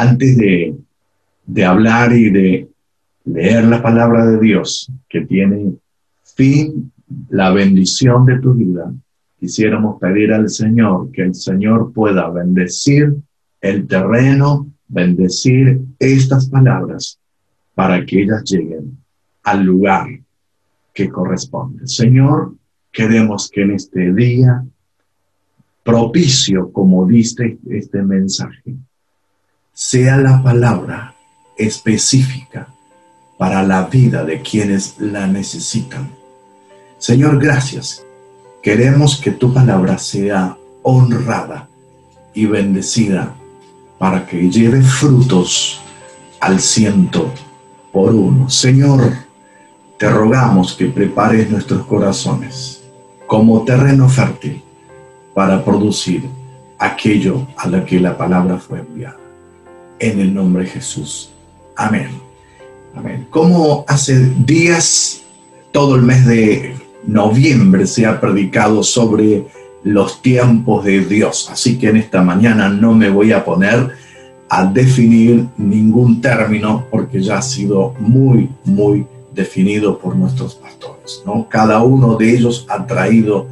antes de, de hablar y de leer la palabra de Dios que tiene fin la bendición de tu vida, quisiéramos pedir al Señor que el Señor pueda bendecir el terreno, bendecir estas palabras para que ellas lleguen al lugar que corresponde. Señor, queremos que en este día propicio, como diste este mensaje, sea la palabra específica para la vida de quienes la necesitan. Señor, gracias. Queremos que tu palabra sea honrada y bendecida para que lleve frutos al ciento por uno. Señor, te rogamos que prepares nuestros corazones como terreno fértil para producir aquello a lo que la palabra fue enviada. En el nombre de Jesús. Amén. Amén. Como hace días, todo el mes de noviembre se ha predicado sobre los tiempos de Dios. Así que en esta mañana no me voy a poner a definir ningún término porque ya ha sido muy, muy definido por nuestros pastores. ¿no? Cada uno de ellos ha traído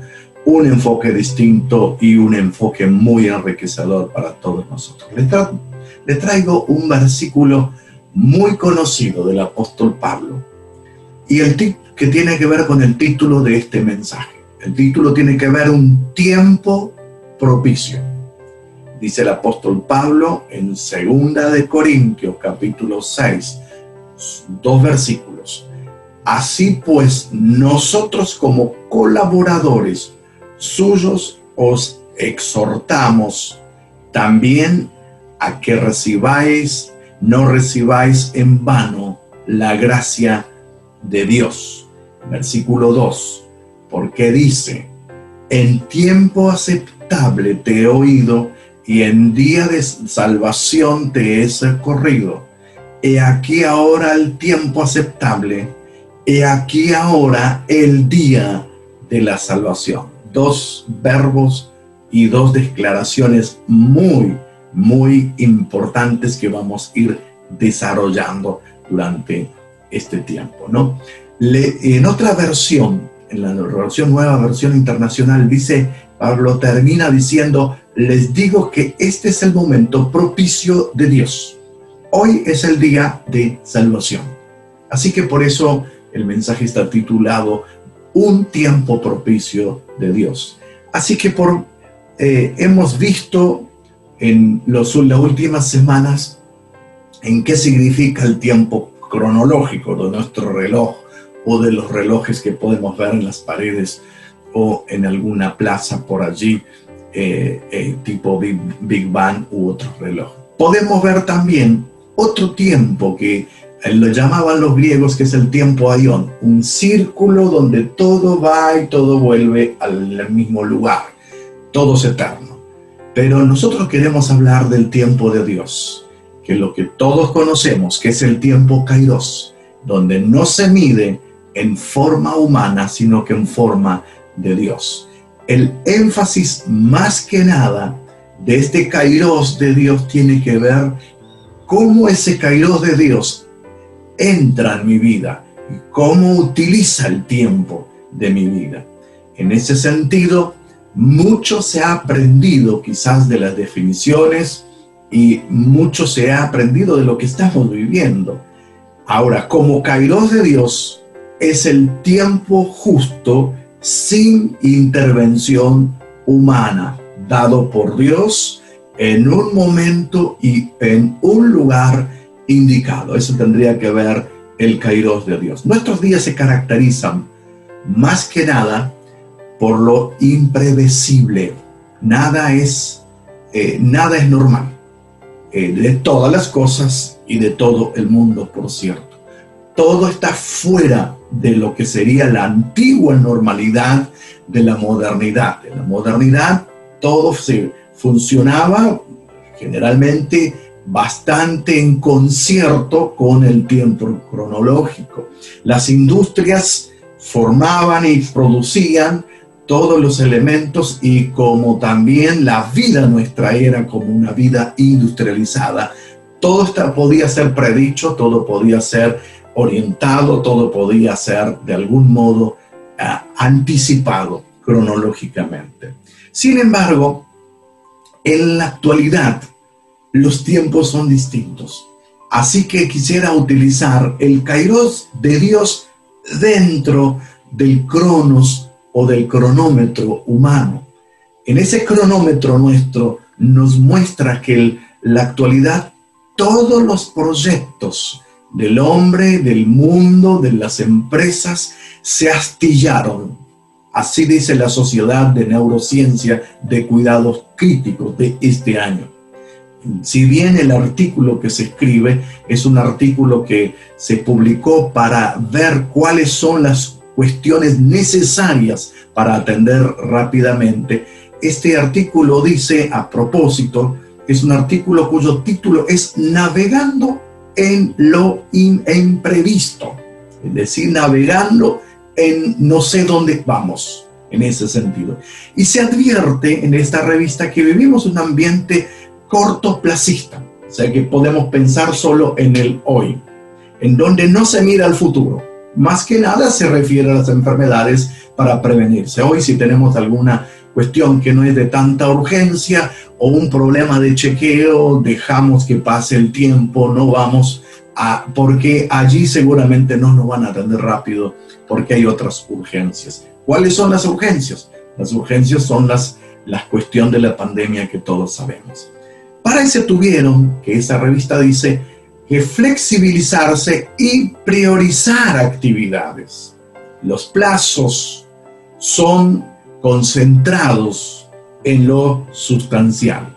un enfoque distinto y un enfoque muy enriquecedor para todos nosotros. Le, le traigo un versículo muy conocido del apóstol Pablo y el que tiene que ver con el título de este mensaje. El título tiene que ver un tiempo propicio. Dice el apóstol Pablo en segunda de Corintios capítulo 6, dos versículos. Así pues, nosotros como colaboradores suyos os exhortamos también a que recibáis, no recibáis en vano la gracia de Dios. Versículo 2, porque dice, en tiempo aceptable te he oído y en día de salvación te he socorrido. He aquí ahora el tiempo aceptable, he aquí ahora el día de la salvación dos verbos y dos declaraciones muy, muy importantes que vamos a ir desarrollando durante este tiempo, ¿no? en otra versión, en la versión nueva, versión internacional, dice, Pablo termina diciendo, les digo que este es el momento propicio de Dios. Hoy es el día de salvación. Así que por eso el mensaje está titulado un tiempo propicio de Dios. Así que por, eh, hemos visto en los, las últimas semanas en qué significa el tiempo cronológico de nuestro reloj o de los relojes que podemos ver en las paredes o en alguna plaza por allí, eh, eh, tipo Big, Bang u otro reloj. Podemos ver también otro tiempo que lo llamaban los griegos que es el tiempo aion, un círculo donde todo va y todo vuelve al mismo lugar, todo es eterno. Pero nosotros queremos hablar del tiempo de Dios, que es lo que todos conocemos, que es el tiempo kairos, donde no se mide en forma humana, sino que en forma de Dios. El énfasis más que nada de este kairos de Dios tiene que ver cómo ese kairos de Dios entra en mi vida y cómo utiliza el tiempo de mi vida. En ese sentido, mucho se ha aprendido quizás de las definiciones y mucho se ha aprendido de lo que estamos viviendo. Ahora, como Kairos de Dios, es el tiempo justo sin intervención humana, dado por Dios en un momento y en un lugar indicado. Eso tendría que ver el kairos de Dios. Nuestros días se caracterizan más que nada por lo impredecible. Nada es, eh, nada es normal. Eh, de todas las cosas y de todo el mundo, por cierto. Todo está fuera de lo que sería la antigua normalidad de la modernidad. En la modernidad todo se funcionaba generalmente bastante en concierto con el tiempo cronológico. Las industrias formaban y producían todos los elementos y como también la vida nuestra era como una vida industrializada, todo esto podía ser predicho, todo podía ser orientado, todo podía ser de algún modo eh, anticipado cronológicamente. Sin embargo, en la actualidad los tiempos son distintos. Así que quisiera utilizar el kairos de Dios dentro del cronos o del cronómetro humano. En ese cronómetro nuestro nos muestra que en la actualidad todos los proyectos del hombre, del mundo, de las empresas, se astillaron. Así dice la Sociedad de Neurociencia de Cuidados Críticos de este año. Si bien el artículo que se escribe es un artículo que se publicó para ver cuáles son las cuestiones necesarias para atender rápidamente, este artículo dice a propósito, es un artículo cuyo título es Navegando en lo imprevisto, es decir, navegando en no sé dónde vamos, en ese sentido. Y se advierte en esta revista que vivimos un ambiente cortoplacista, o sea que podemos pensar solo en el hoy, en donde no se mira al futuro. Más que nada se refiere a las enfermedades para prevenirse. Hoy si tenemos alguna cuestión que no es de tanta urgencia o un problema de chequeo, dejamos que pase el tiempo, no vamos a, porque allí seguramente no nos van a atender rápido porque hay otras urgencias. ¿Cuáles son las urgencias? Las urgencias son las, la cuestión de la pandemia que todos sabemos. Para eso tuvieron, que esa revista dice, que flexibilizarse y priorizar actividades. Los plazos son concentrados en lo sustancial.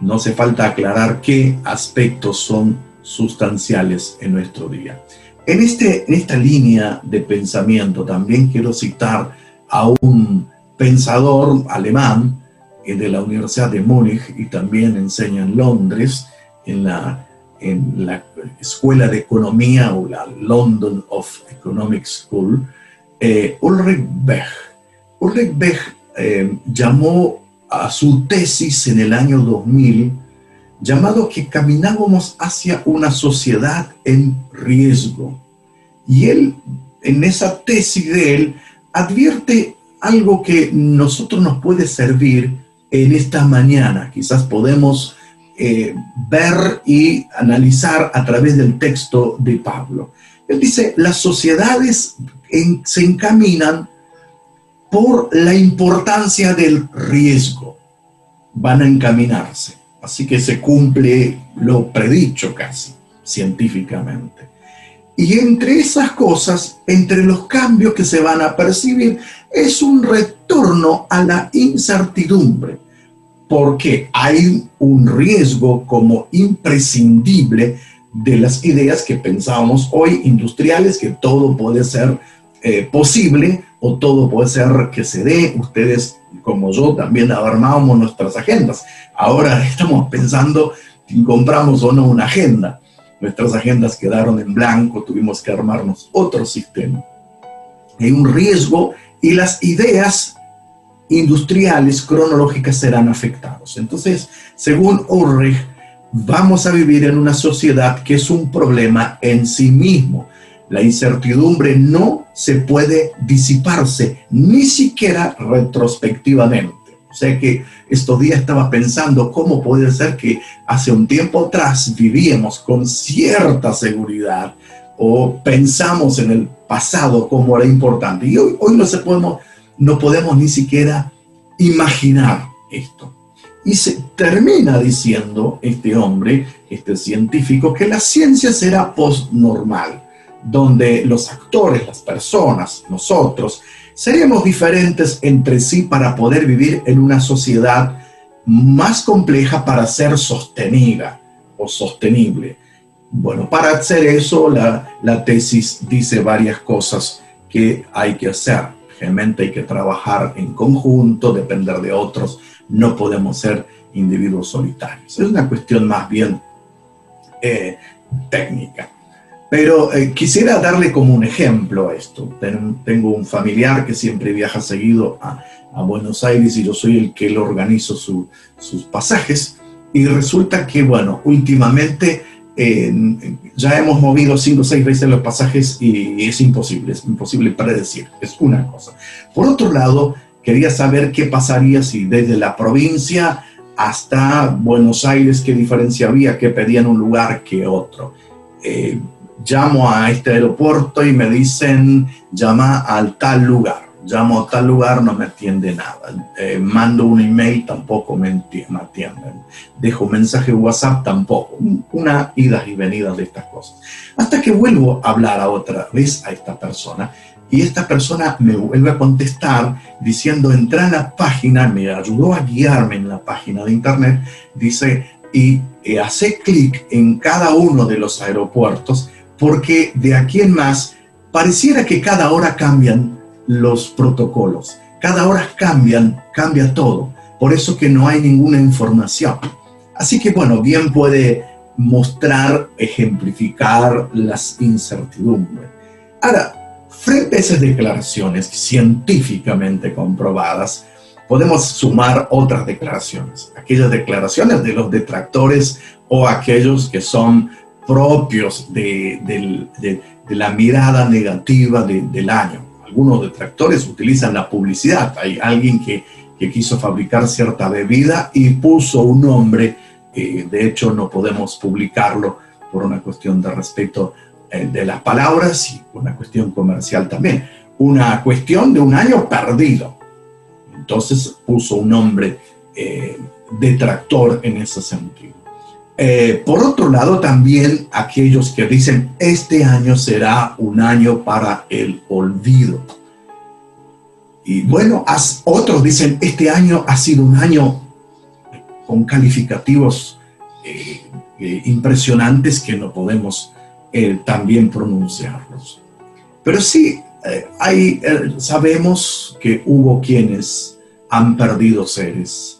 No hace falta aclarar qué aspectos son sustanciales en nuestro día. En, este, en esta línea de pensamiento también quiero citar a un pensador alemán eh, de la Universidad de Múnich y también enseña en Londres, en la, en la Escuela de Economía o la London of Economic School, eh, Ulrich Beck Ulrich Beck eh, llamó a su tesis en el año 2000, llamado que caminábamos hacia una sociedad en riesgo. Y él, en esa tesis de él, advierte algo que nosotros nos puede servir en esta mañana. Quizás podemos eh, ver y analizar a través del texto de Pablo. Él dice, las sociedades se encaminan por la importancia del riesgo, van a encaminarse. Así que se cumple lo predicho casi científicamente. Y entre esas cosas, entre los cambios que se van a percibir, es un retorno a la incertidumbre, porque hay un riesgo como imprescindible de las ideas que pensábamos hoy industriales, que todo puede ser eh, posible o todo puede ser que se dé. Ustedes, como yo, también armábamos nuestras agendas. Ahora estamos pensando si compramos o no una agenda. Nuestras agendas quedaron en blanco, tuvimos que armarnos otro sistema. Hay un riesgo y las ideas industriales cronológicas serán afectados. Entonces, según Ulrich, vamos a vivir en una sociedad que es un problema en sí mismo. La incertidumbre no se puede disiparse, ni siquiera retrospectivamente. O sea que estos días estaba pensando cómo puede ser que hace un tiempo atrás vivíamos con cierta seguridad o pensamos en el pasado como era importante. Y hoy, hoy no, se podemos, no podemos ni siquiera imaginar esto. Y se termina diciendo este hombre, este científico, que la ciencia será postnormal donde los actores, las personas, nosotros, seríamos diferentes entre sí para poder vivir en una sociedad más compleja para ser sostenida o sostenible. Bueno, para hacer eso, la, la tesis dice varias cosas que hay que hacer. Realmente hay que trabajar en conjunto, depender de otros, no podemos ser individuos solitarios. Es una cuestión más bien eh, técnica. Pero eh, quisiera darle como un ejemplo a esto. tengo un familiar que siempre viaja seguido a, Buenos Aires y yo soy el que le organizo sus pasajes. Y resulta que, bueno, últimamente ya hemos movido cinco o seis veces los pasajes y es imposible, es imposible predecir, es una cosa. Por otro lado, quería saber qué pasaría si desde la provincia hasta Buenos Aires, qué diferencia había, que pedían un lugar que otro. Eh, llamo a este aeropuerto y me dicen, llama al tal lugar llamo a tal lugar, no me atiende nada. Eh, mando un email, tampoco me atienden. Dejo mensaje WhatsApp, tampoco. Una ida y venida de estas cosas. Hasta que vuelvo a hablar a otra vez a esta persona y esta persona me vuelve a contestar diciendo, entra en la página, me ayudó a guiarme en la página de internet, dice, y hace clic en cada uno de los aeropuertos porque de aquí en más pareciera que cada hora cambian los protocolos. Cada hora cambian, cambia todo. Por eso que no hay ninguna información. Así que bueno, bien puede mostrar, ejemplificar las incertidumbres. Ahora, frente a esas declaraciones científicamente comprobadas, podemos sumar otras declaraciones. Aquellas declaraciones de los detractores o aquellos que son propios de, la mirada negativa del año algunos detractores utilizan la publicidad. Hay alguien que, quiso fabricar cierta bebida y puso un nombre, de hecho no podemos publicarlo por una cuestión de respeto eh, de las palabras y una cuestión comercial también. Una cuestión de un año perdido. Entonces puso un nombre eh, detractor en ese sentido. Eh, por otro lado, también aquellos que dicen, este año será un año para el olvido. Y bueno, otros dicen, este año ha sido un año con calificativos eh, eh, impresionantes que no podemos también pronunciarlos. Pero sí, sabemos que hubo quienes han perdido seres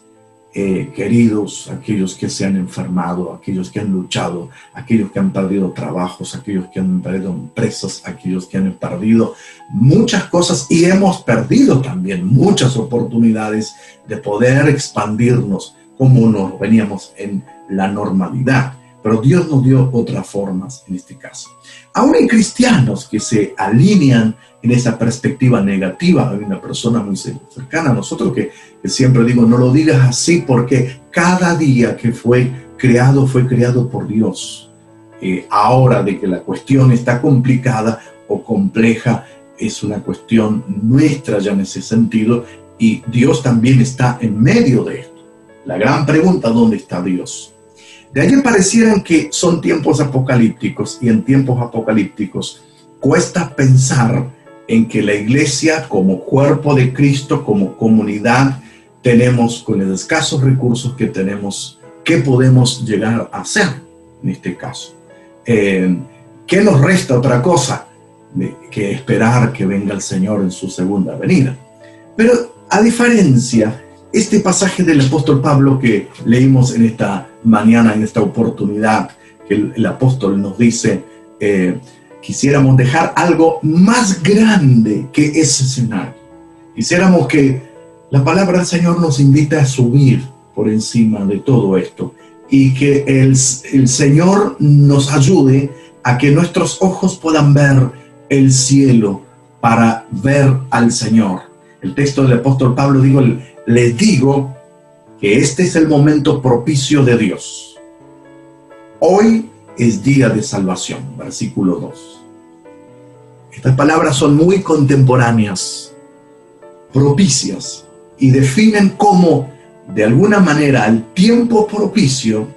eh, queridos, aquellos que se han enfermado, aquellos que han luchado, aquellos que han perdido trabajos, aquellos que han perdido empresas, aquellos que han perdido muchas cosas y hemos perdido también muchas oportunidades de poder expandirnos como nos veníamos en la normalidad. Pero Dios nos dio otras formas en este caso. Aún hay cristianos que se alinean en esa perspectiva negativa. Hay una persona muy cercana a nosotros que, siempre digo, no lo digas así porque cada día que fue creado fue creado por Dios. Eh, ahora de que la cuestión está complicada o compleja, es una cuestión nuestra ya en ese sentido y Dios también está en medio de esto. La gran pregunta, ¿dónde está Dios? De ahí parecieran que son tiempos apocalípticos y en tiempos apocalípticos cuesta pensar en que la iglesia como cuerpo de Cristo, como comunidad, tenemos con los escasos recursos que tenemos, ¿qué podemos llegar a hacer en este caso? Eh, ¿Qué nos resta otra cosa que esperar que venga el Señor en su segunda venida? Pero a diferencia este pasaje del apóstol Pablo que leímos en esta mañana, en esta oportunidad, el, apóstol nos dice, eh, quisiéramos dejar algo más grande que ese escenario. Quisiéramos que la palabra del Señor nos invita a subir por encima de todo esto y que el, el Señor nos ayude a que nuestros ojos puedan ver el cielo para ver al Señor. El texto del apóstol Pablo digo, les digo que este es el momento propicio de Dios. Hoy es día de salvación, versículo 2. Estas palabras son muy contemporáneas, propicias, y definen cómo, de alguna manera, el tiempo propicio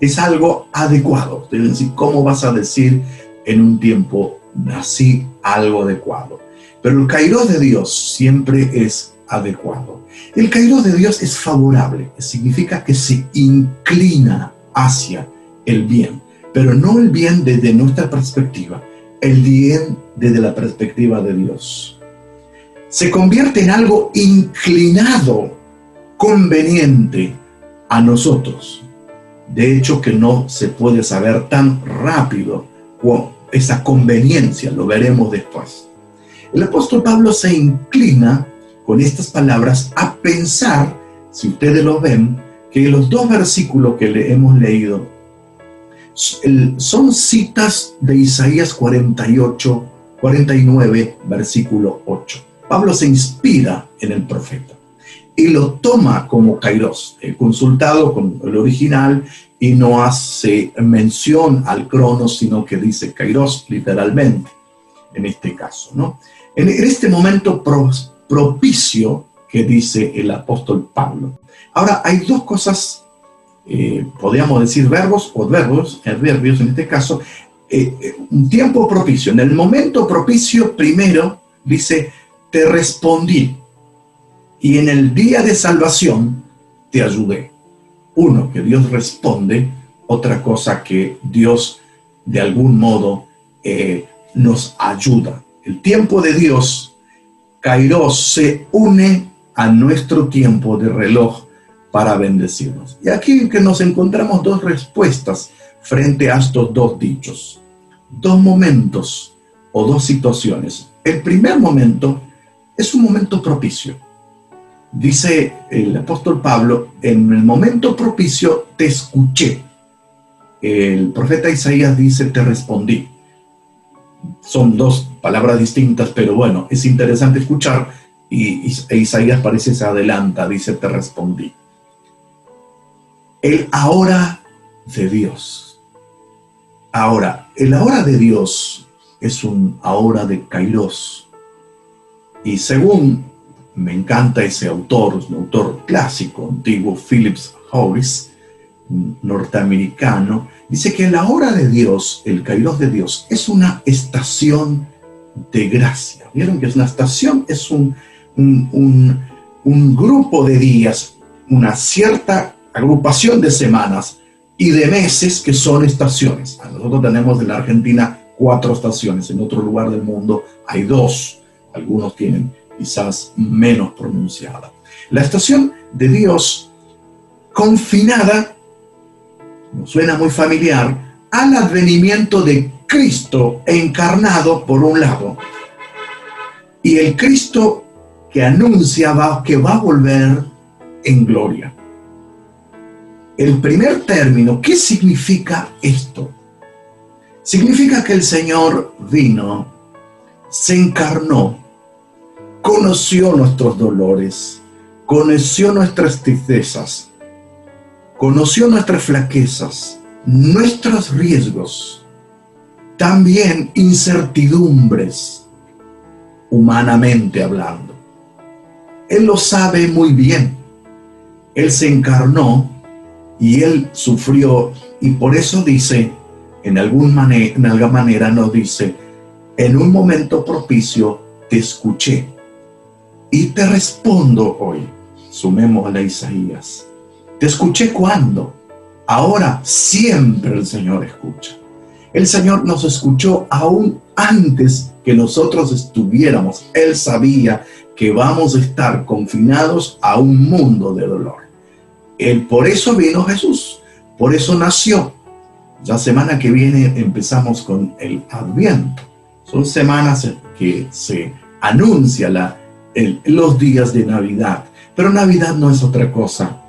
es algo adecuado. Deben decir, ¿cómo vas a decir en un tiempo así algo adecuado? Pero el kairos de Dios siempre es adecuado. El caído de Dios es favorable, significa que se inclina hacia el bien, pero no el bien desde nuestra perspectiva, el bien desde la perspectiva de Dios. Se convierte en algo inclinado, conveniente a nosotros. De hecho, que no se puede saber tan rápido esa conveniencia, lo veremos después. El apóstol Pablo se inclina con estas palabras a pensar, si ustedes lo ven, que los dos versículos que le hemos leído son citas de Isaías 48, 49, versículo 8. Pablo se inspira en el profeta y lo toma como Kairos, consultado con el original y no hace mención al cronos, sino que dice Kairos literalmente, en este caso. ¿no? En, este momento propicio que dice el apóstol Pablo. Ahora, hay dos cosas, eh, podríamos decir verbos o verbos, adverbios en este caso, eh, eh, un tiempo propicio. En el momento propicio, primero dice, te respondí y en el día de salvación te ayudé. Uno, que Dios responde, otra cosa que Dios de algún modo nos ayuda. El tiempo de Dios, Kairos, se une a nuestro tiempo de reloj para bendecirnos. Y aquí que nos encontramos dos respuestas frente a estos dos dichos, dos momentos o dos situaciones. El primer momento es un momento propicio. Dice el apóstol Pablo, en el momento propicio te escuché. El profeta Isaías dice, te respondí. Son dos palabras distintas, pero bueno, es interesante escuchar y Isaías parece se adelanta, dice, te respondí. El ahora de Dios. Ahora, el ahora de Dios es un ahora de Kairos. Y según me encanta ese autor, un autor clásico, antiguo, Phillips Horace, norteamericano, dice que la hora de Dios, el Kairos de Dios, es una estación de gracia. ¿Vieron que es una estación? Es un, un, grupo de días, una cierta agrupación de semanas y de meses que son estaciones. Nosotros tenemos en la Argentina cuatro estaciones, en otro lugar del mundo hay dos, algunos tienen quizás menos pronunciada. La estación de Dios confinada, suena muy familiar, al advenimiento de Cristo encarnado por un lado y el Cristo que anuncia que va a volver en gloria. El primer término, ¿qué significa esto? Significa que el Señor vino, se encarnó, conoció nuestros dolores, conoció nuestras tristezas, conoció nuestras flaquezas, nuestros riesgos, también incertidumbres, humanamente hablando. Él lo sabe muy bien. Él se encarnó y él sufrió y por eso dice, en, algún en alguna manera nos dice, en un momento propicio te escuché y te respondo hoy. Sumemos a la Isaías. Te escuché cuando. Ahora siempre el Señor escucha. El Señor nos escuchó aún antes que nosotros estuviéramos. Él sabía que vamos a estar confinados a un mundo de dolor. Él, por eso vino Jesús, por eso nació. La semana que viene empezamos con el Adviento. Son semanas que se anuncia la, los días de Navidad. Pero Navidad no es otra cosa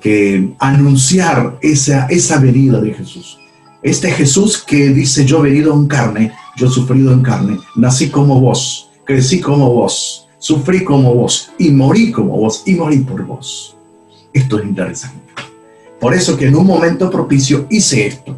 que, anunciar esa, esa venida de Jesús. Este Jesús que dice, yo he venido en carne, yo he sufrido en carne, nací como vos, crecí como vos, sufrí como vos y morí como vos y morí por vos. Esto es interesante. Por eso que en un momento propicio hice esto.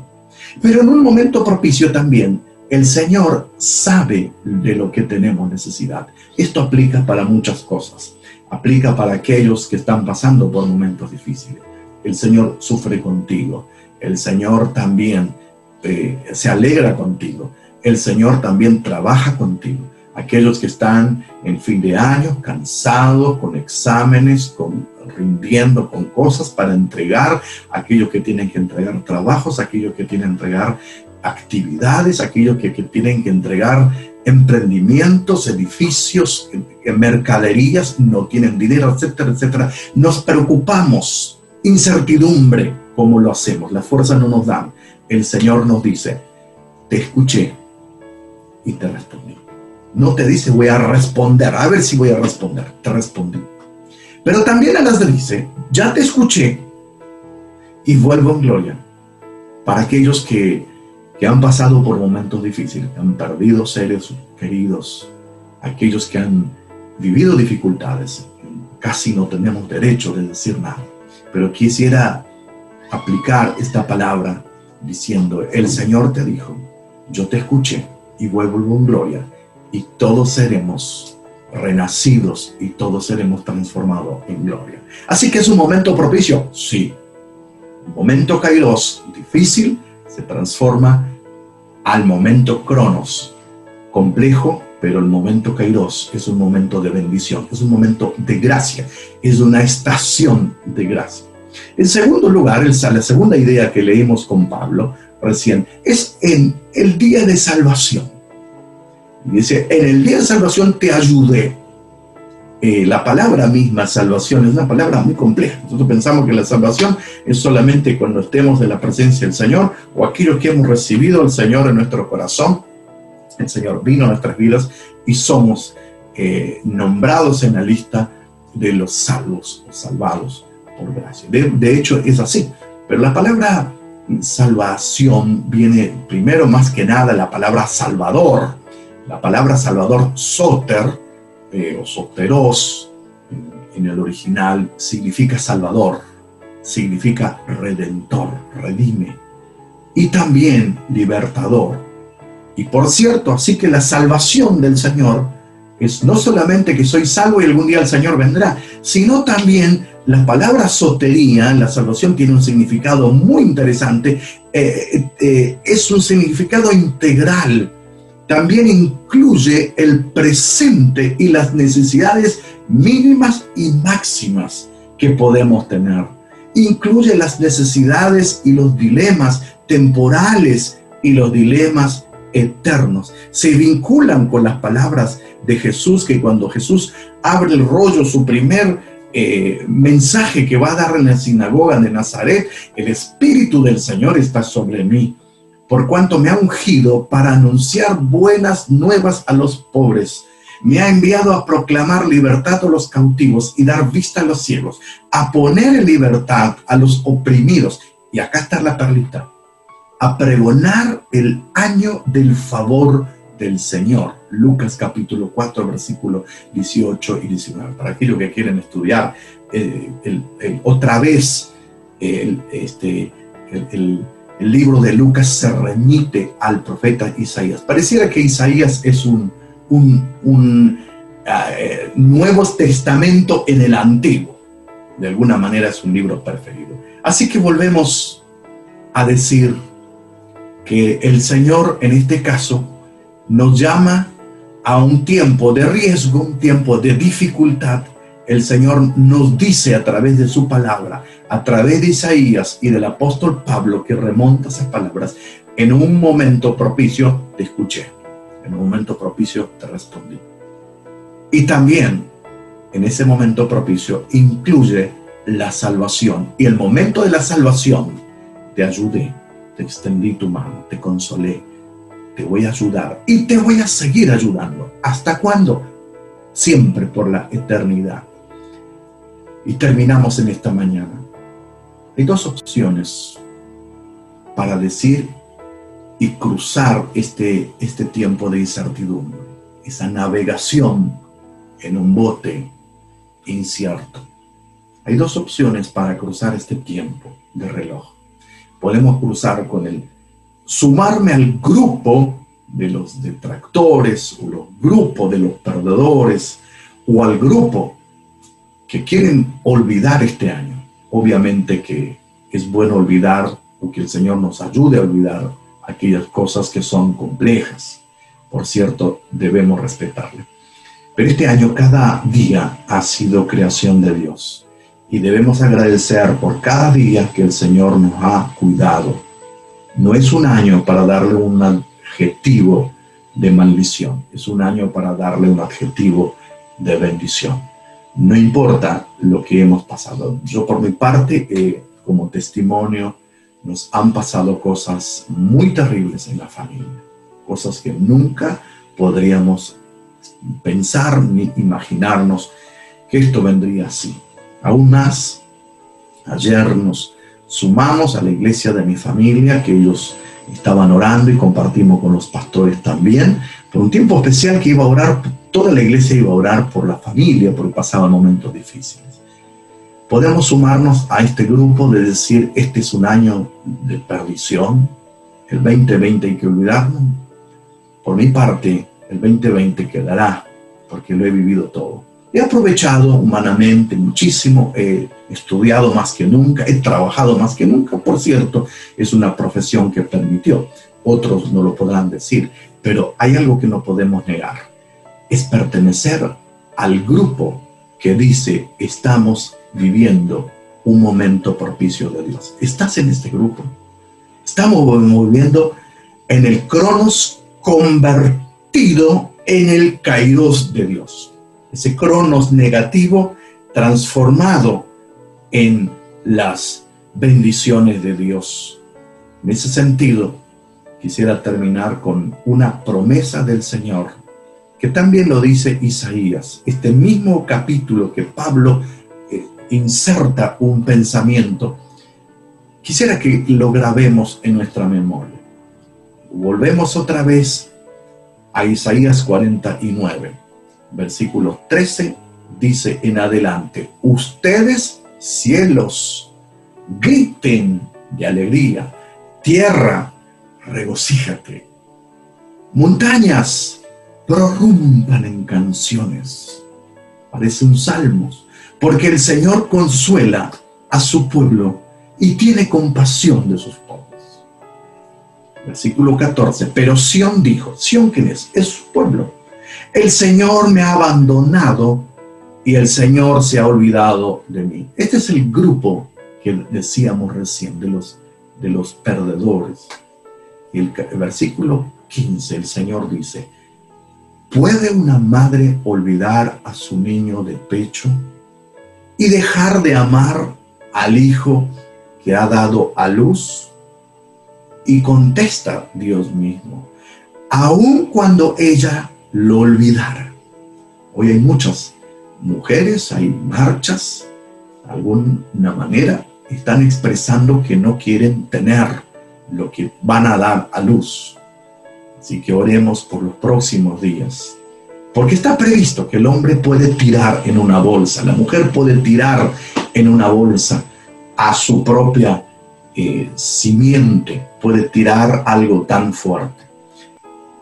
Pero en un momento propicio también el Señor sabe de lo que tenemos necesidad. Esto aplica para muchas cosas. Aplica para aquellos que están pasando por momentos difíciles. El Señor sufre contigo. El Señor también eh, se alegra contigo. El Señor también trabaja contigo aquellos que están en fin de año, cansados, con exámenes, con, rindiendo con cosas para entregar, aquellos que tienen que entregar trabajos, aquellos que tienen que entregar actividades, aquellos que, tienen que entregar emprendimientos, edificios, mercaderías, no tienen dinero, etcétera, etcétera. Nos preocupamos, incertidumbre, ¿cómo lo hacemos? Las fuerzas no nos dan. El Señor nos dice, te escuché y te respondí. No te dice voy a responder, a ver si voy a responder, te respondí. Pero también a las dice, ya te escuché y vuelvo en gloria. Para aquellos que, que han pasado por momentos difíciles, que han perdido seres queridos, aquellos que han vivido dificultades, casi no tenemos derecho de decir nada. Pero quisiera aplicar esta palabra diciendo, el Señor te dijo, yo te escuché y vuelvo en gloria y todos seremos renacidos y todos seremos transformados en gloria. Así que es un momento propicio, sí. Un momento kairos difícil se transforma al momento cronos, complejo, pero el momento kairos es un momento de bendición, es un momento de gracia, es una estación de gracia. En segundo lugar, la segunda idea que leímos con Pablo recién es en el día de salvación. Dice, en el día de salvación te ayudé. Eh, la palabra misma, salvación, es una palabra muy compleja. Nosotros pensamos que la salvación es solamente cuando estemos en la presencia del Señor o aquellos que hemos recibido al Señor en nuestro corazón. El Señor vino a nuestras vidas y somos eh, nombrados en la lista de los salvos o salvados por gracia. De, hecho, es así. Pero la palabra salvación viene primero más que nada la palabra salvador. La palabra salvador, soter, eh, o soteros, en, el original, significa salvador, significa redentor, redime, y también libertador. Y por cierto, así que la salvación del Señor es no solamente que soy salvo y algún día el Señor vendrá, sino también la palabra sotería, la salvación tiene un significado muy interesante, eh, eh, es un significado integral. También incluye el presente y las necesidades mínimas y máximas que podemos tener. Incluye las necesidades y los dilemas temporales y los dilemas eternos. Se vinculan con las palabras de Jesús, que cuando Jesús abre el rollo, su primer eh, mensaje que va a dar en la sinagoga de Nazaret, el Espíritu del Señor está sobre mí, por cuanto me ha ungido para anunciar buenas nuevas a los pobres. Me ha enviado a proclamar libertad a los cautivos y dar vista a los ciegos, a poner en libertad a los oprimidos. Y acá está la perlita, a pregonar el año del favor del Señor. Lucas capítulo 4, versículo 18 y 19. Para aquellos que quieren estudiar eh, otra vez este, el, libro de Lucas se remite al profeta Isaías. Pareciera que Isaías es un, un, eh, Nuevo Testamento en el Antiguo. De alguna manera es un libro preferido. Así que volvemos a decir que el Señor en este caso nos llama a un tiempo de riesgo, un tiempo de dificultad, el Señor nos dice a través de su palabra, a través de Isaías y del apóstol Pablo, que remonta esas palabras, en un momento propicio te escuché, en un momento propicio te respondí. Y también en ese momento propicio incluye la salvación. Y el momento de la salvación te ayudé, te extendí tu mano, te consolé, te voy a ayudar y te voy a seguir ayudando. ¿Hasta cuándo? Siempre por la eternidad. Y terminamos en esta mañana. Hay dos opciones para decir y cruzar este, este tiempo de incertidumbre, esa navegación en un bote incierto. Hay dos opciones para cruzar este tiempo de reloj. Podemos cruzar con el sumarme al grupo de los detractores o los grupos de los perdedores o al grupo que quieren olvidar este año. Obviamente que es bueno olvidar o que el Señor nos ayude a olvidar aquellas cosas que son complejas. Por cierto, debemos respetarle. Pero este año cada día ha sido creación de Dios y debemos agradecer por cada día que el Señor nos ha cuidado no es un año para darle un adjetivo de maldición, es un año para darle un adjetivo de bendición. No importa lo que hemos pasado. Yo por mi parte, eh, como testimonio, nos han pasado cosas muy terribles en la familia, cosas que nunca podríamos pensar ni imaginarnos que esto vendría así. Aún más, ayer nos sumamos a la iglesia de mi familia, que ellos estaban orando y compartimos con los pastores también, por un tiempo especial que iba a orar, toda la iglesia iba a orar por la familia, porque pasaban momentos difíciles. Podemos sumarnos a este grupo de decir, este es un año de perdición, el 2020 hay que olvidarnos. Por mi parte, el 2020 quedará, porque lo he vivido todo. He aprovechado humanamente muchísimo, he estudiado más que nunca, he trabajado más que nunca. Por cierto, es una profesión que permitió. Otros no lo podrán decir, pero hay algo que no podemos negar. Es pertenecer al grupo que dice estamos viviendo un momento propicio de Dios. ¿Estás en este grupo? Estamos viviendo en el cronos convertido en el kairos de Dios ese cronos negativo transformado en las bendiciones de Dios. En ese sentido, quisiera terminar con una promesa del Señor, que también lo dice Isaías, este mismo capítulo que Pablo eh, inserta un pensamiento. Quisiera que lo grabemos en nuestra memoria. Volvemos otra vez a Isaías 49 versículo 13, dice en adelante, ustedes cielos, griten de alegría, tierra, regocíjate, montañas, prorrumpan en canciones. Parece un salmo, porque el Señor consuela a su pueblo y tiene compasión de sus pobres. Versículo 14, pero Sión dijo, Sión quién es? Es su pueblo el Señor me ha abandonado y el Señor se ha olvidado de mí. Este es el grupo que decíamos recién de los, de los perdedores. El, el versículo 15, el Señor dice, ¿puede una madre olvidar a su niño de pecho y dejar de amar al hijo que ha dado a luz? Y contesta Dios mismo, aun cuando ella lo olvidara. Hoy hay muchas mujeres, hay marchas, de alguna manera están expresando que no quieren tener lo que van a dar a luz. Así que oremos por los próximos días. Porque está previsto que el hombre puede tirar en una bolsa, la mujer puede tirar en una bolsa a su propia eh, simiente, puede tirar algo tan fuerte.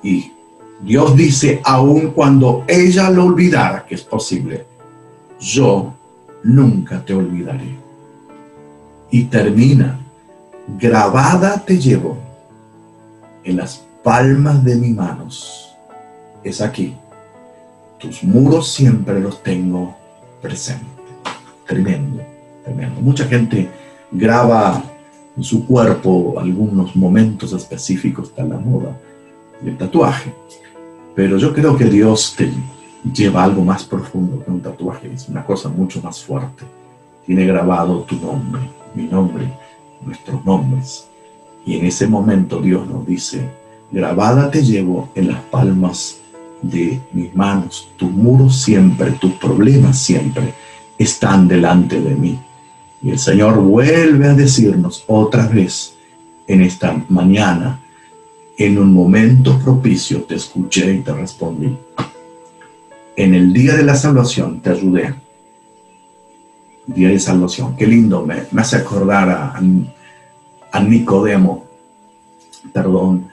Y Dios dice, aun cuando ella lo olvidara, que es posible, yo nunca te olvidaré. Y termina, grabada te llevo en las palmas de mis manos. Es aquí. Tus muros siempre los tengo presentes. Tremendo, tremendo. Mucha gente graba en su cuerpo algunos momentos específicos de la moda del tatuaje. Pero yo creo que Dios te lleva algo más profundo que un tatuaje, es una cosa mucho más fuerte. Tiene grabado tu nombre, mi nombre, nuestros nombres. Y en ese momento Dios nos dice, grabada te llevo en las palmas de mis manos, tus muros siempre, tus problemas siempre están delante de mí. Y el Señor vuelve a decirnos otra vez en esta mañana, en un momento propicio te escuché y te respondí. En el día de la salvación te ayudé. Día de salvación. Qué lindo, me, hace acordar a, a, Nicodemo, perdón,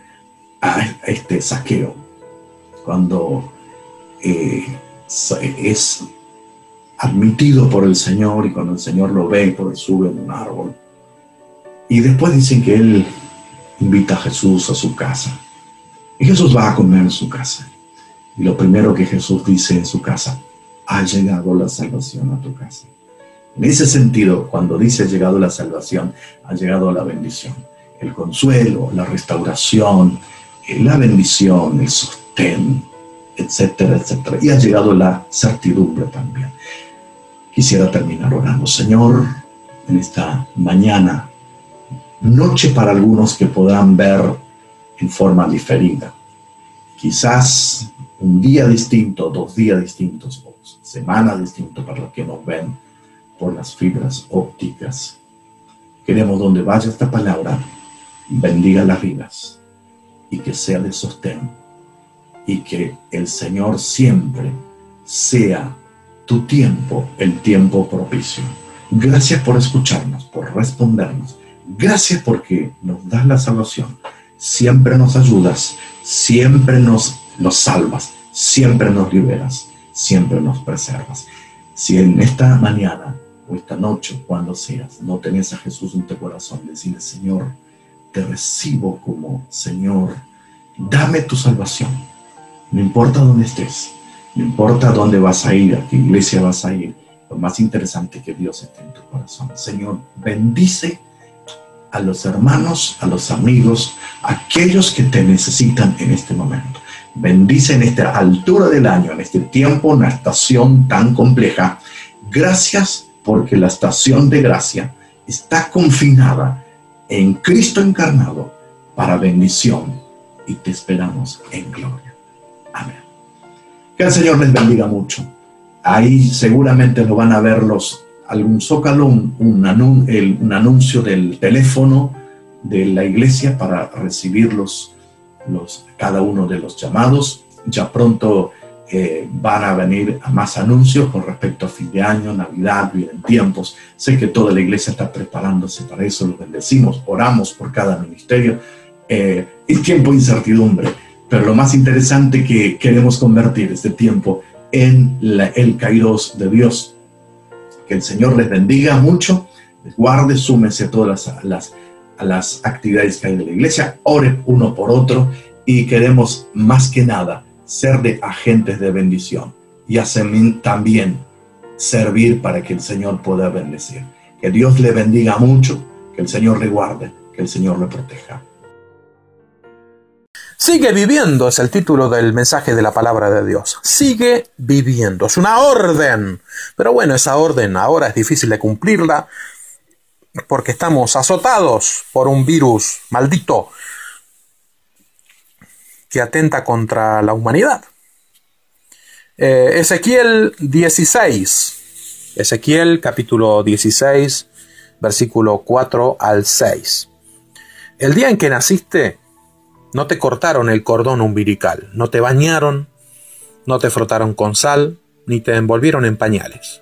a, este saqueo, cuando eh, es admitido por el Señor y cuando el Señor lo ve, por sube en un árbol. Y después dicen que él invita a Jesús a su casa. Y Jesús va a comer en su casa. Y lo primero que Jesús dice en su casa, ha llegado la salvación a tu casa. En ese sentido, cuando dice ha llegado la salvación, ha llegado la bendición, el consuelo, la restauración, la bendición, el sostén, etcétera, etcétera. Y ha llegado la certidumbre también. Quisiera terminar orando. Señor, en esta mañana noche para algunos que podrán ver en forma diferida. Quizás un día distinto, dos días distintos, o semana distinto para los que nos ven por las fibras ópticas. Queremos donde vaya esta palabra, bendiga las vidas y que sea de sostén y que el Señor siempre sea tu tiempo, el tiempo propicio. Gracias por escucharnos, por respondernos. Gracias porque nos das la salvación. Siempre nos ayudas, siempre nos, nos salvas, siempre nos liberas, siempre nos preservas. Si en esta mañana o esta noche, cuando seas, no tenés a Jesús en tu corazón, decirle, Señor, te recibo como Señor, dame tu salvación. No importa dónde estés, no importa dónde vas a ir, a qué iglesia vas a ir, lo más interesante es que Dios esté en tu corazón. Señor, bendice a los hermanos, a los amigos, a aquellos que te necesitan en este momento. Bendice en esta altura del año, en este tiempo, una estación tan compleja. Gracias porque la estación de gracia está confinada en Cristo encarnado para bendición y te esperamos en gloria. Amén. Que el Señor les bendiga mucho. Ahí seguramente lo van a ver los, algún zócalo, un, un, anuncio del teléfono de la iglesia para recibir los, los, cada uno de los llamados. Ya pronto van a venir más anuncios con respecto a fin de año, Navidad, vienen tiempos. Sé que toda la iglesia está preparándose para eso, lo bendecimos, oramos por cada ministerio. Eh, es tiempo de incertidumbre, pero lo más interesante que queremos convertir este tiempo en el Kairos de Dios. Que el Señor les bendiga mucho, les guarde, súmense a todas las, actividades que hay de la iglesia, oren uno por otro y queremos más que nada ser de agentes de bendición y también servir para que el Señor pueda bendecir. Que Dios le bendiga mucho, que el Señor le guarde, que el Señor le proteja. Sigue viviendo es el título del mensaje de la palabra de Dios. Sigue viviendo. Es una orden. Pero bueno, esa orden ahora es difícil de cumplirla porque estamos azotados por un virus maldito que atenta contra la humanidad. Eh, Ezequiel 16, Ezequiel capítulo 16, versículo 4 al 6. El día en que naciste, no te cortaron el cordón umbilical, no te bañaron, no te frotaron con sal, ni te envolvieron en pañales.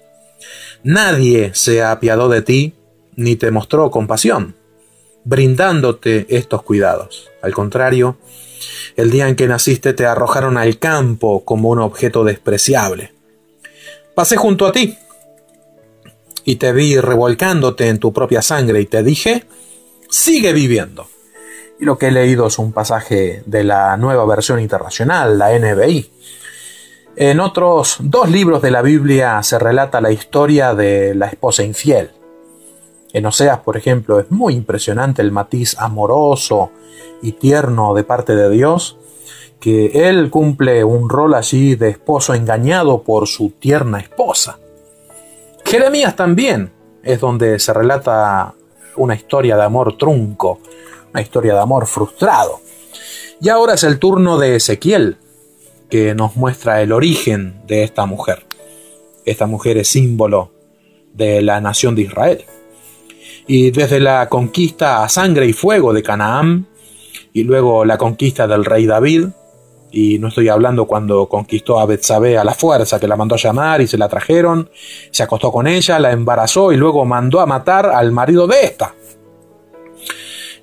Nadie se apiadó de ti, ni te mostró compasión, brindándote estos cuidados. Al contrario, el día en que naciste te arrojaron al campo como un objeto despreciable. Pasé junto a ti y te vi revolcándote en tu propia sangre y te dije, sigue viviendo. Y lo que he leído es un pasaje de la nueva versión internacional, la NBI. En otros dos libros de la Biblia se relata la historia de la esposa infiel. En Oseas, por ejemplo, es muy impresionante el matiz amoroso y tierno de parte de Dios, que Él cumple un rol allí de esposo engañado por su tierna esposa. Jeremías también es donde se relata una historia de amor trunco, una historia de amor frustrado. Y ahora es el turno de Ezequiel, que nos muestra el origen de esta mujer. Esta mujer es símbolo de la nación de Israel. Y desde la conquista a sangre y fuego de Canaán, y luego la conquista del rey David, y no estoy hablando cuando conquistó a Betsabé a la fuerza, que la mandó a llamar y se la trajeron, se acostó con ella, la embarazó y luego mandó a matar al marido de esta.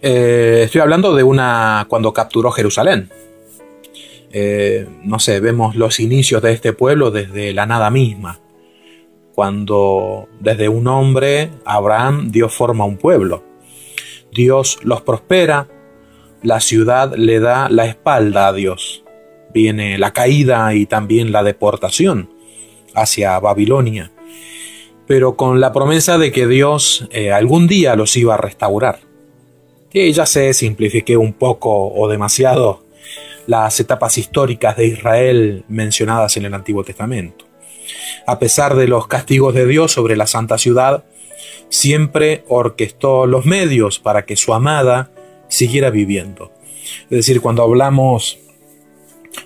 Eh, estoy hablando de una cuando capturó Jerusalén. Eh, no sé, vemos los inicios de este pueblo desde la nada misma. Cuando desde un hombre, Abraham, Dios forma un pueblo. Dios los prospera, la ciudad le da la espalda a Dios. Viene la caída y también la deportación hacia Babilonia, pero con la promesa de que Dios eh, algún día los iba a restaurar. Y ya sé, simplifiqué un poco o demasiado las etapas históricas de Israel mencionadas en el Antiguo Testamento. A pesar de los castigos de Dios sobre la santa ciudad, siempre orquestó los medios para que su amada siguiera viviendo. Es decir, cuando hablamos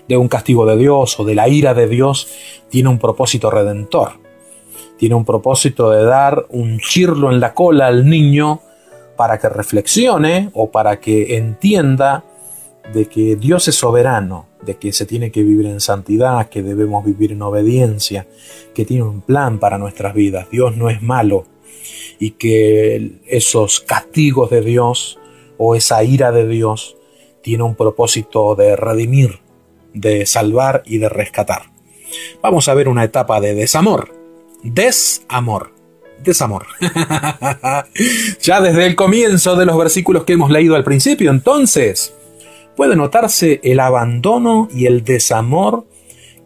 de un castigo de Dios o de la ira de Dios, tiene un propósito redentor. Tiene un propósito de dar un chirlo en la cola al niño para que reflexione o para que entienda de que Dios es soberano, de que se tiene que vivir en santidad, que debemos vivir en obediencia, que tiene un plan para nuestras vidas. Dios no es malo y que esos castigos de Dios o esa ira de Dios tiene un propósito de redimir, de salvar y de rescatar. Vamos a ver una etapa de desamor. Desamor. Desamor. ya desde el comienzo de los versículos que hemos leído al principio, entonces, puede notarse el abandono y el desamor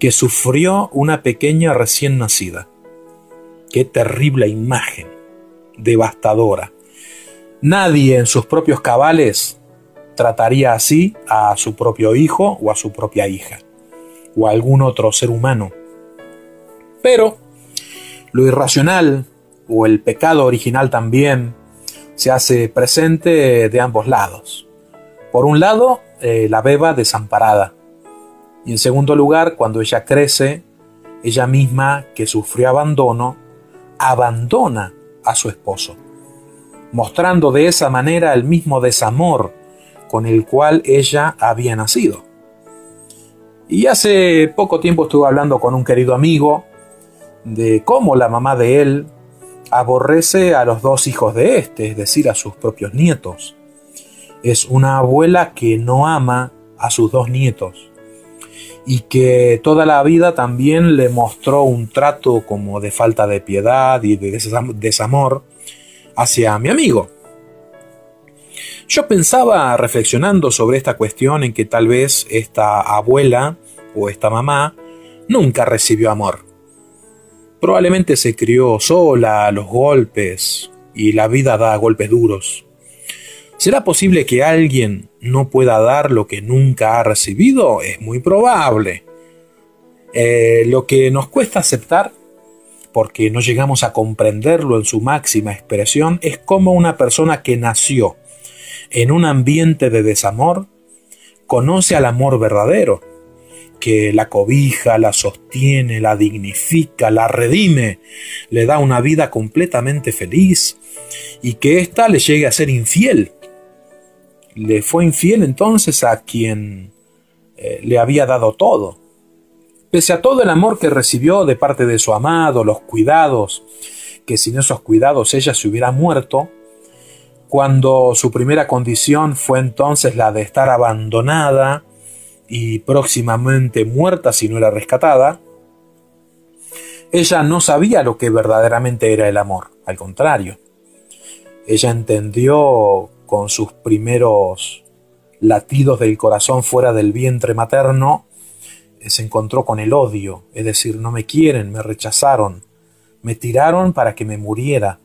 que sufrió una pequeña recién nacida. Qué terrible imagen, devastadora. Nadie en sus propios cabales trataría así a su propio hijo o a su propia hija, o a algún otro ser humano. Pero lo irracional, o el pecado original también, se hace presente de ambos lados. Por un lado, eh, la beba desamparada. Y en segundo lugar, cuando ella crece, ella misma, que sufrió abandono, abandona a su esposo, mostrando de esa manera el mismo desamor con el cual ella había nacido. Y hace poco tiempo estuve hablando con un querido amigo de cómo la mamá de él aborrece a los dos hijos de éste, es decir, a sus propios nietos. Es una abuela que no ama a sus dos nietos y que toda la vida también le mostró un trato como de falta de piedad y de desamor hacia mi amigo. Yo pensaba, reflexionando sobre esta cuestión, en que tal vez esta abuela o esta mamá nunca recibió amor. Probablemente se crió sola a los golpes y la vida da golpes duros. ¿Será posible que alguien no pueda dar lo que nunca ha recibido? Es muy probable. Eh, lo que nos cuesta aceptar, porque no llegamos a comprenderlo en su máxima expresión, es como una persona que nació en un ambiente de desamor, conoce al amor verdadero, que la cobija, la sostiene, la dignifica, la redime, le da una vida completamente feliz y que ésta le llegue a ser infiel. Le fue infiel entonces a quien eh, le había dado todo. Pese a todo el amor que recibió de parte de su amado, los cuidados, que sin esos cuidados ella se hubiera muerto, cuando su primera condición fue entonces la de estar abandonada y próximamente muerta si no era rescatada, ella no sabía lo que verdaderamente era el amor, al contrario, ella entendió con sus primeros latidos del corazón fuera del vientre materno, eh, se encontró con el odio, es decir, no me quieren, me rechazaron, me tiraron para que me muriera,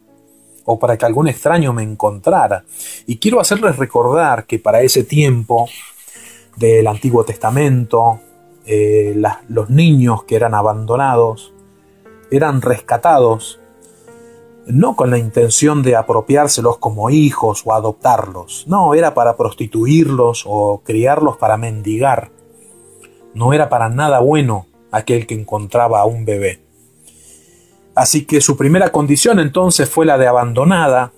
o para que algún extraño me encontrara. Y quiero hacerles recordar que para ese tiempo del Antiguo Testamento, eh, los niños que eran abandonados eran rescatados no con la intención de apropiárselos como hijos o adoptarlos, no, era para prostituirlos o criarlos para mendigar. No era para nada bueno aquel que encontraba a un bebé. Así que su primera condición entonces fue la de abandonada.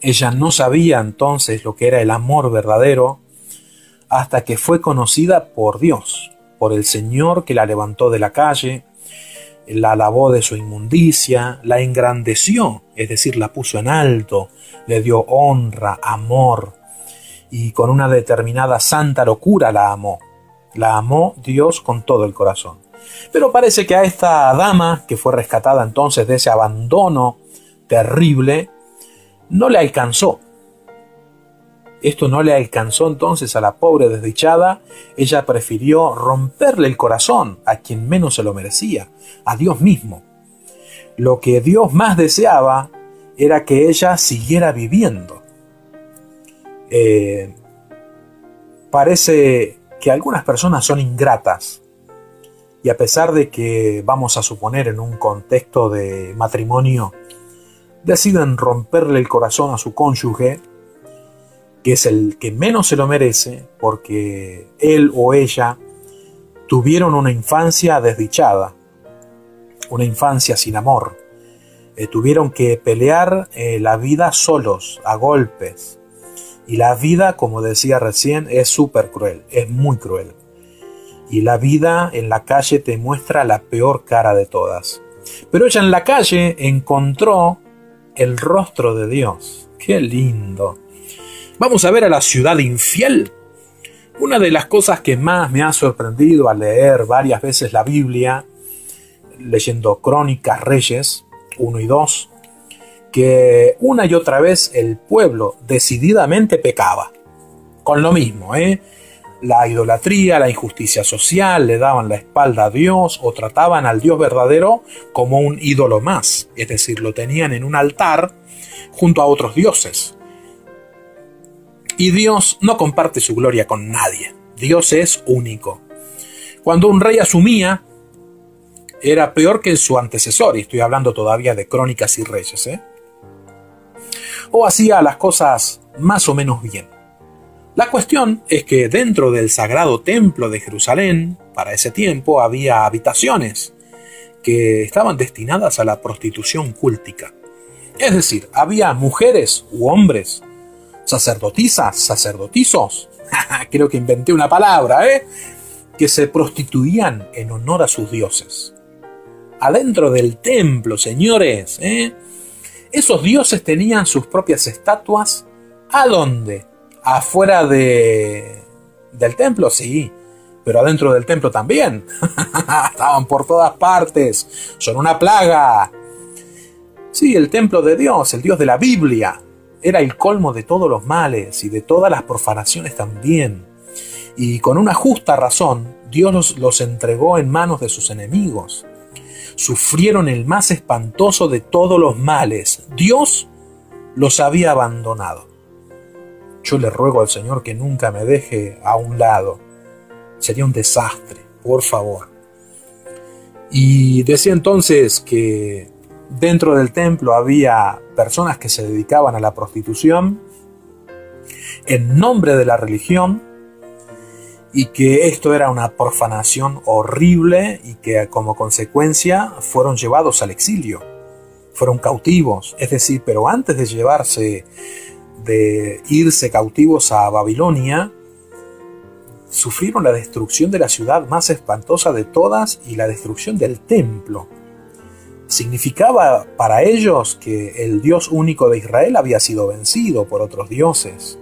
Ella no sabía entonces lo que era el amor verdadero hasta que fue conocida por Dios, por el Señor que la levantó de la calle, la lavó de su inmundicia, la engrandeció, es decir, la puso en alto, le dio honra, amor, y con una determinada santa locura la amó. La amó Dios con todo el corazón. Pero parece que a esta dama, que fue rescatada entonces de ese abandono terrible, no le alcanzó. Esto no le alcanzó entonces a la pobre desdichada, ella prefirió romperle el corazón a quien menos se lo merecía, a Dios mismo. Lo que Dios más deseaba era que ella siguiera viviendo. Eh, parece que algunas personas son ingratas y a pesar de que, vamos a suponer, en un contexto de matrimonio, deciden romperle el corazón a su cónyuge, que es el que menos se lo merece, porque él o ella tuvieron una infancia desdichada. una infancia sin amor. Eh, tuvieron que pelear eh, la vida solos, a golpes. Y la vida, como decía recién, es súper cruel, es muy cruel. Y la vida en la calle te muestra la peor cara de todas. Pero ella en la calle encontró el rostro de Dios. ¡Qué lindo! Vamos a ver a la ciudad infiel. Una de las cosas que más me ha sorprendido al leer varias veces la Biblia, leyendo Crónicas Reyes 1 y 2, que una y otra vez el pueblo decididamente pecaba. Con lo mismo, ¿eh? La idolatría, la injusticia social, le daban la espalda a Dios o trataban al Dios verdadero como un ídolo más, es decir, lo tenían en un altar junto a otros dioses. Y Dios no comparte su gloria con nadie. Dios es único. Cuando un rey asumía, era peor que su antecesor, y estoy hablando todavía de crónicas y reyes, ¿eh? o hacía las cosas más o menos bien. La cuestión es que dentro del sagrado templo de Jerusalén, para ese tiempo, había habitaciones que estaban destinadas a la prostitución cúltica. Es decir, había mujeres u hombres, sacerdotisas, sacerdotizos, creo que inventé una palabra, ¿eh? que se prostituían en honor a sus dioses. Adentro del templo, señores, ¿eh? esos dioses tenían sus propias estatuas. ¿A dónde? afuera de, del templo, sí, pero adentro del templo también. Estaban por todas partes, son una plaga. Sí, el templo de Dios, el Dios de la Biblia, era el colmo de todos los males y de todas las profanaciones también. Y con una justa razón, Dios los, los entregó en manos de sus enemigos. Sufrieron el más espantoso de todos los males. Dios los había abandonado. Yo le ruego al Señor que nunca me deje a un lado. Sería un desastre, por favor. Y decía entonces que dentro del templo había personas que se dedicaban a la prostitución en nombre de la religión y que esto era una profanación horrible y que como consecuencia fueron llevados al exilio, fueron cautivos, es decir, pero antes de llevarse de irse cautivos a Babilonia, sufrieron la destrucción de la ciudad más espantosa de todas y la destrucción del templo. Significaba para ellos que el Dios único de Israel había sido vencido por otros dioses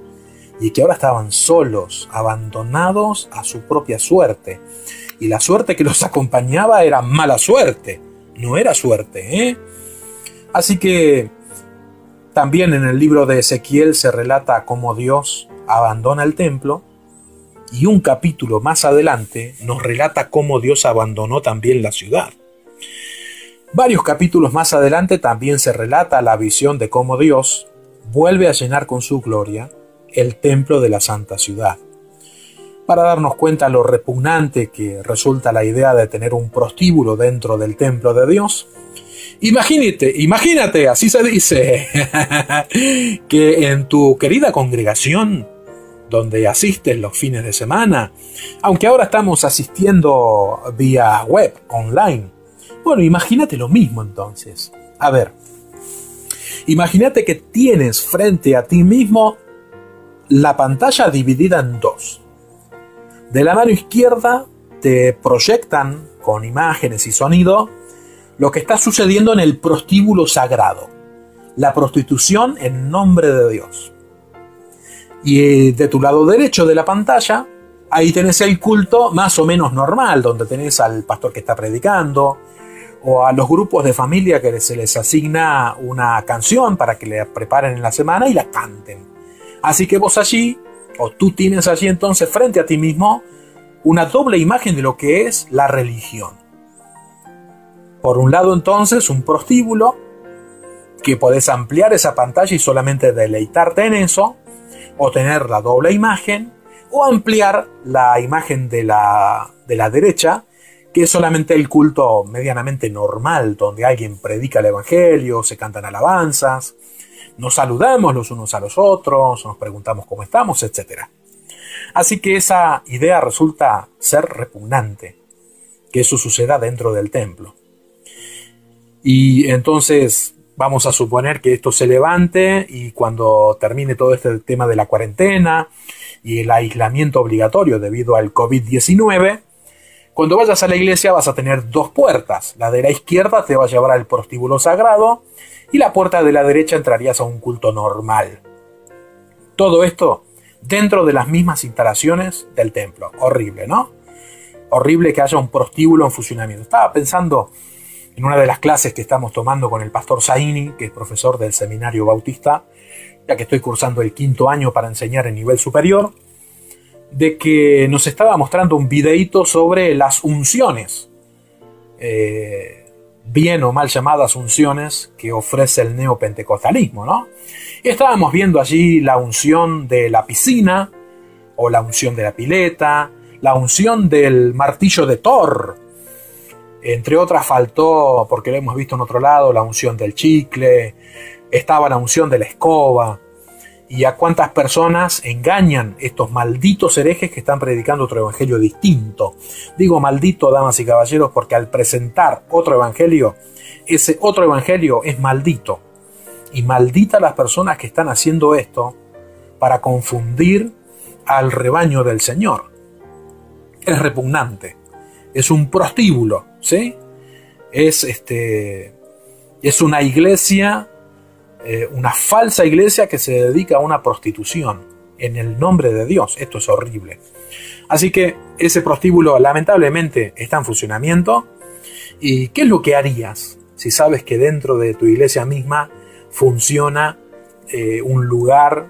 y que ahora estaban solos, abandonados a su propia suerte. Y la suerte que los acompañaba era mala suerte, no era suerte. ¿eh? Así que también en el libro de Ezequiel se relata cómo Dios abandona el templo y un capítulo más adelante nos relata cómo Dios abandonó también la ciudad. Varios capítulos más adelante también se relata la visión de cómo Dios vuelve a llenar con su gloria el templo de la santa ciudad. Para darnos cuenta lo repugnante que resulta la idea de tener un prostíbulo dentro del templo de Dios, Imagínate, imagínate, así se dice, que en tu querida congregación, donde asistes los fines de semana, aunque ahora estamos asistiendo vía web, online, bueno, imagínate lo mismo entonces. A ver, imagínate que tienes frente a ti mismo la pantalla dividida en dos. De la mano izquierda te proyectan con imágenes y sonido lo que está sucediendo en el prostíbulo sagrado, la prostitución en nombre de Dios. Y eh, de tu lado derecho de la pantalla, ahí tenés el culto más o menos normal, donde tenés al pastor que está predicando, o a los grupos de familia que se les asigna una canción para que le preparen en la semana y la canten. Así que vos allí, o tú tienes allí entonces frente a ti mismo, una doble imagen de lo que es la religión. Por un lado entonces un prostíbulo, que podés ampliar esa pantalla y solamente deleitarte en eso, o tener la doble imagen, o ampliar la imagen de la, de la derecha, que es solamente el culto medianamente normal, donde alguien predica el Evangelio, se cantan alabanzas, nos saludamos los unos a los otros, nos preguntamos cómo estamos, etc. Así que esa idea resulta ser repugnante, que eso suceda dentro del templo. Y entonces vamos a suponer que esto se levante y cuando termine todo este tema de la cuarentena y el aislamiento obligatorio debido al COVID-19, cuando vayas a la iglesia vas a tener dos puertas. La de la izquierda te va a llevar al prostíbulo sagrado y la puerta de la derecha entrarías a un culto normal. Todo esto dentro de las mismas instalaciones del templo. Horrible, ¿no? Horrible que haya un prostíbulo en funcionamiento. Estaba pensando en una de las clases que estamos tomando con el pastor Zaini, que es profesor del seminario bautista, ya que estoy cursando el quinto año para enseñar en nivel superior, de que nos estaba mostrando un videíto sobre las unciones. Eh, bien o mal llamadas unciones que ofrece el neopentecostalismo, ¿no? Y estábamos viendo allí la unción de la piscina, o la unción de la pileta, la unción del martillo de Thor. Entre otras faltó, porque lo hemos visto en otro lado, la unción del chicle, estaba la unción de la escoba, y a cuántas personas engañan estos malditos herejes que están predicando otro evangelio distinto. Digo maldito, damas y caballeros, porque al presentar otro evangelio, ese otro evangelio es maldito. Y maldita las personas que están haciendo esto para confundir al rebaño del Señor. Es repugnante. Es un prostíbulo, ¿sí? Es este es una iglesia eh, una falsa iglesia que se dedica a una prostitución en el nombre de Dios. Esto es horrible. Así que ese prostíbulo lamentablemente está en funcionamiento. ¿Y qué es lo que harías si sabes que dentro de tu iglesia misma funciona eh, un lugar,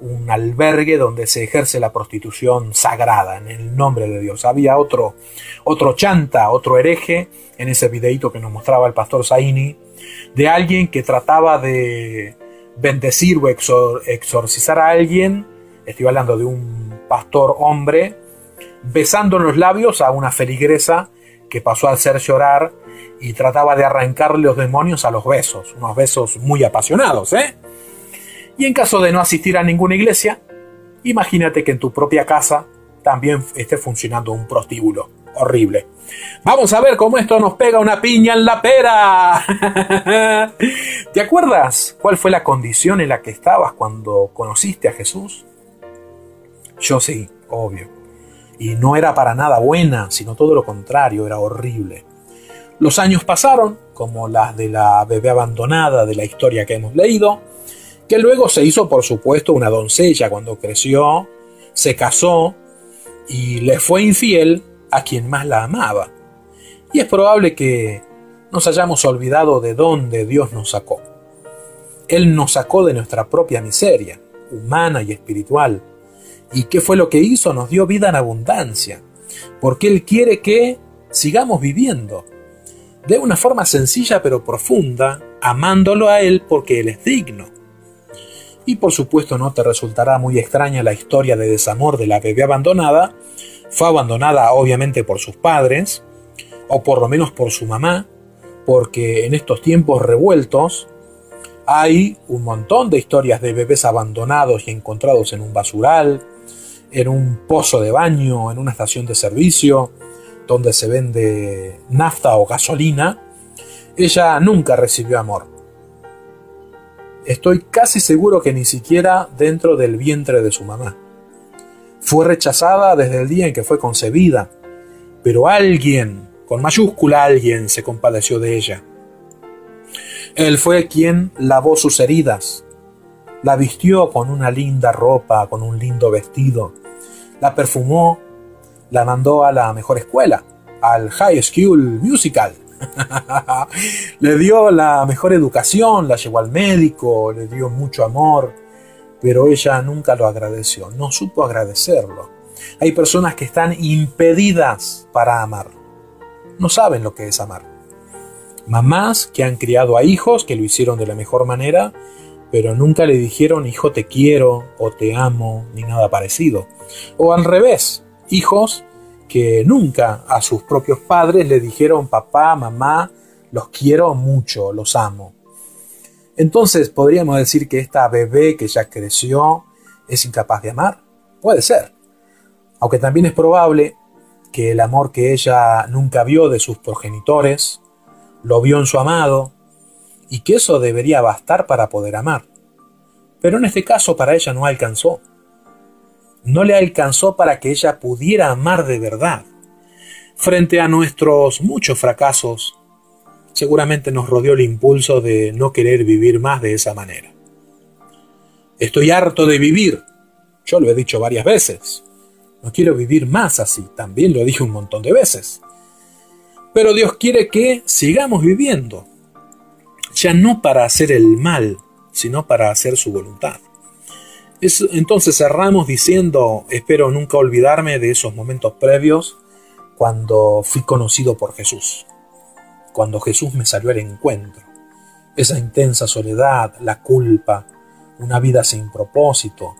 un albergue donde se ejerce la prostitución sagrada en el nombre de Dios? Había otro, otro chanta, otro hereje en ese videito que nos mostraba el pastor Zaini de alguien que trataba de bendecir o exorcizar a alguien, estoy hablando de un pastor hombre, besando en los labios a una feligresa que pasó a hacer llorar y trataba de arrancarle los demonios a los besos, unos besos muy apasionados, ¿eh? Y en caso de no asistir a ninguna iglesia, imagínate que en tu propia casa también esté funcionando un prostíbulo horrible. Vamos a ver cómo esto nos pega una piña en la pera. ¿Te acuerdas cuál fue la condición en la que estabas cuando conociste a Jesús? Yo sí, obvio. Y no era para nada buena, sino todo lo contrario, era horrible. Los años pasaron, como las de la bebé abandonada de la historia que hemos leído, que luego se hizo, por supuesto, una doncella cuando creció, se casó y le fue infiel a quien más la amaba. Y es probable que nos hayamos olvidado de dónde Dios nos sacó. Él nos sacó de nuestra propia miseria, humana y espiritual. ¿Y qué fue lo que hizo? Nos dio vida en abundancia, porque Él quiere que sigamos viviendo, de una forma sencilla pero profunda, amándolo a Él porque Él es digno. Y por supuesto no te resultará muy extraña la historia de desamor de la bebé abandonada, fue abandonada obviamente por sus padres, o por lo menos por su mamá, porque en estos tiempos revueltos hay un montón de historias de bebés abandonados y encontrados en un basural, en un pozo de baño, en una estación de servicio, donde se vende nafta o gasolina. Ella nunca recibió amor. Estoy casi seguro que ni siquiera dentro del vientre de su mamá. Fue rechazada desde el día en que fue concebida, pero alguien, con mayúscula alguien, se compadeció de ella. Él fue quien lavó sus heridas, la vistió con una linda ropa, con un lindo vestido, la perfumó, la mandó a la mejor escuela, al High School Musical. le dio la mejor educación, la llevó al médico, le dio mucho amor, pero ella nunca lo agradeció, no supo agradecerlo. Hay personas que están impedidas para amar, no saben lo que es amar. Mamás que han criado a hijos que lo hicieron de la mejor manera, pero nunca le dijeron hijo te quiero o te amo, ni nada parecido. O al revés, hijos que nunca a sus propios padres le dijeron papá, mamá, los quiero mucho, los amo. Entonces, ¿podríamos decir que esta bebé que ya creció es incapaz de amar? Puede ser. Aunque también es probable que el amor que ella nunca vio de sus progenitores lo vio en su amado y que eso debería bastar para poder amar. Pero en este caso para ella no alcanzó. No le alcanzó para que ella pudiera amar de verdad. Frente a nuestros muchos fracasos, seguramente nos rodeó el impulso de no querer vivir más de esa manera. Estoy harto de vivir. Yo lo he dicho varias veces. No quiero vivir más así. También lo dije un montón de veces. Pero Dios quiere que sigamos viviendo. Ya no para hacer el mal, sino para hacer su voluntad. entonces cerramos diciendo, espero nunca olvidarme de esos momentos previos cuando fui conocido por Jesús, cuando Jesús me salió al encuentro. Esa intensa soledad, la culpa, una vida sin propósito,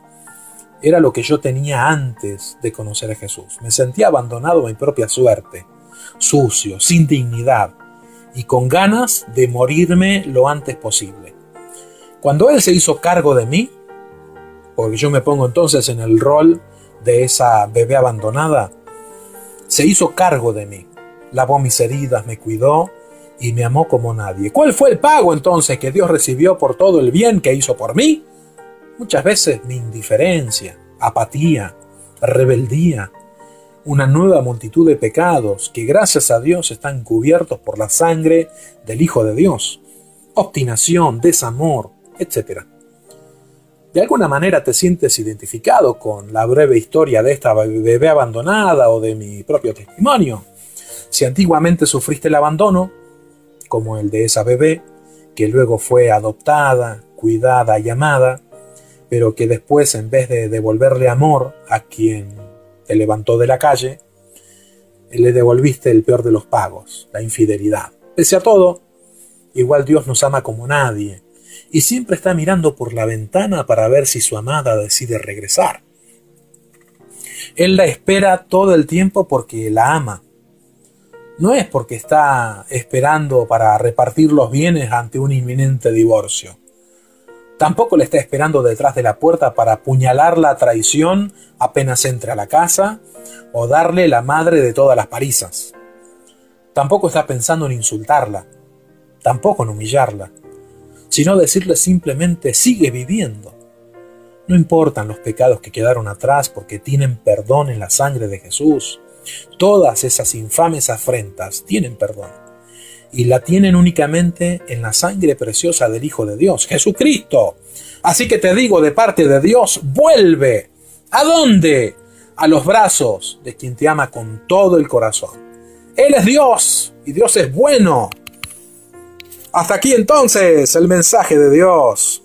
era lo que yo tenía antes de conocer a Jesús. Me sentía abandonado a mi propia suerte, sucio, sin dignidad y con ganas de morirme lo antes posible. Cuando Él se hizo cargo de mí, porque yo me pongo entonces en el rol de esa bebé abandonada, se hizo cargo de mí, lavó mis heridas, me cuidó y me amó como nadie. ¿Cuál fue el pago entonces que Dios recibió por todo el bien que hizo por mí? Muchas veces mi indiferencia, apatía, rebeldía, una nueva multitud de pecados que gracias a Dios están cubiertos por la sangre del Hijo de Dios, obstinación, desamor, etc. De alguna manera te sientes identificado con la breve historia de esta bebé abandonada o de mi propio testimonio. Si antiguamente sufriste el abandono, como el de esa bebé, que luego fue adoptada, cuidada y amada, pero que después en vez de devolverle amor a quien te levantó de la calle, le devolviste el peor de los pagos, la infidelidad. Pese a todo, igual Dios nos ama como nadie, y siempre está mirando por la ventana para ver si su amada decide regresar. Él la espera todo el tiempo porque la ama. No es porque está esperando para repartir los bienes ante un inminente divorcio. Tampoco le está esperando detrás de la puerta para apuñalar la traición apenas entre a la casa o darle la madre de todas las parisas. Tampoco está pensando en insultarla, tampoco en humillarla, sino decirle simplemente sigue viviendo. No importan los pecados que quedaron atrás porque tienen perdón en la sangre de Jesús. Todas esas infames afrentas tienen perdón y la tienen únicamente en la sangre preciosa del Hijo de Dios, Jesucristo. Así que te digo de parte de Dios, vuelve. ¿A dónde? A los brazos de quien te ama con todo el corazón. Él es Dios y Dios es bueno. Hasta aquí entonces el mensaje de Dios.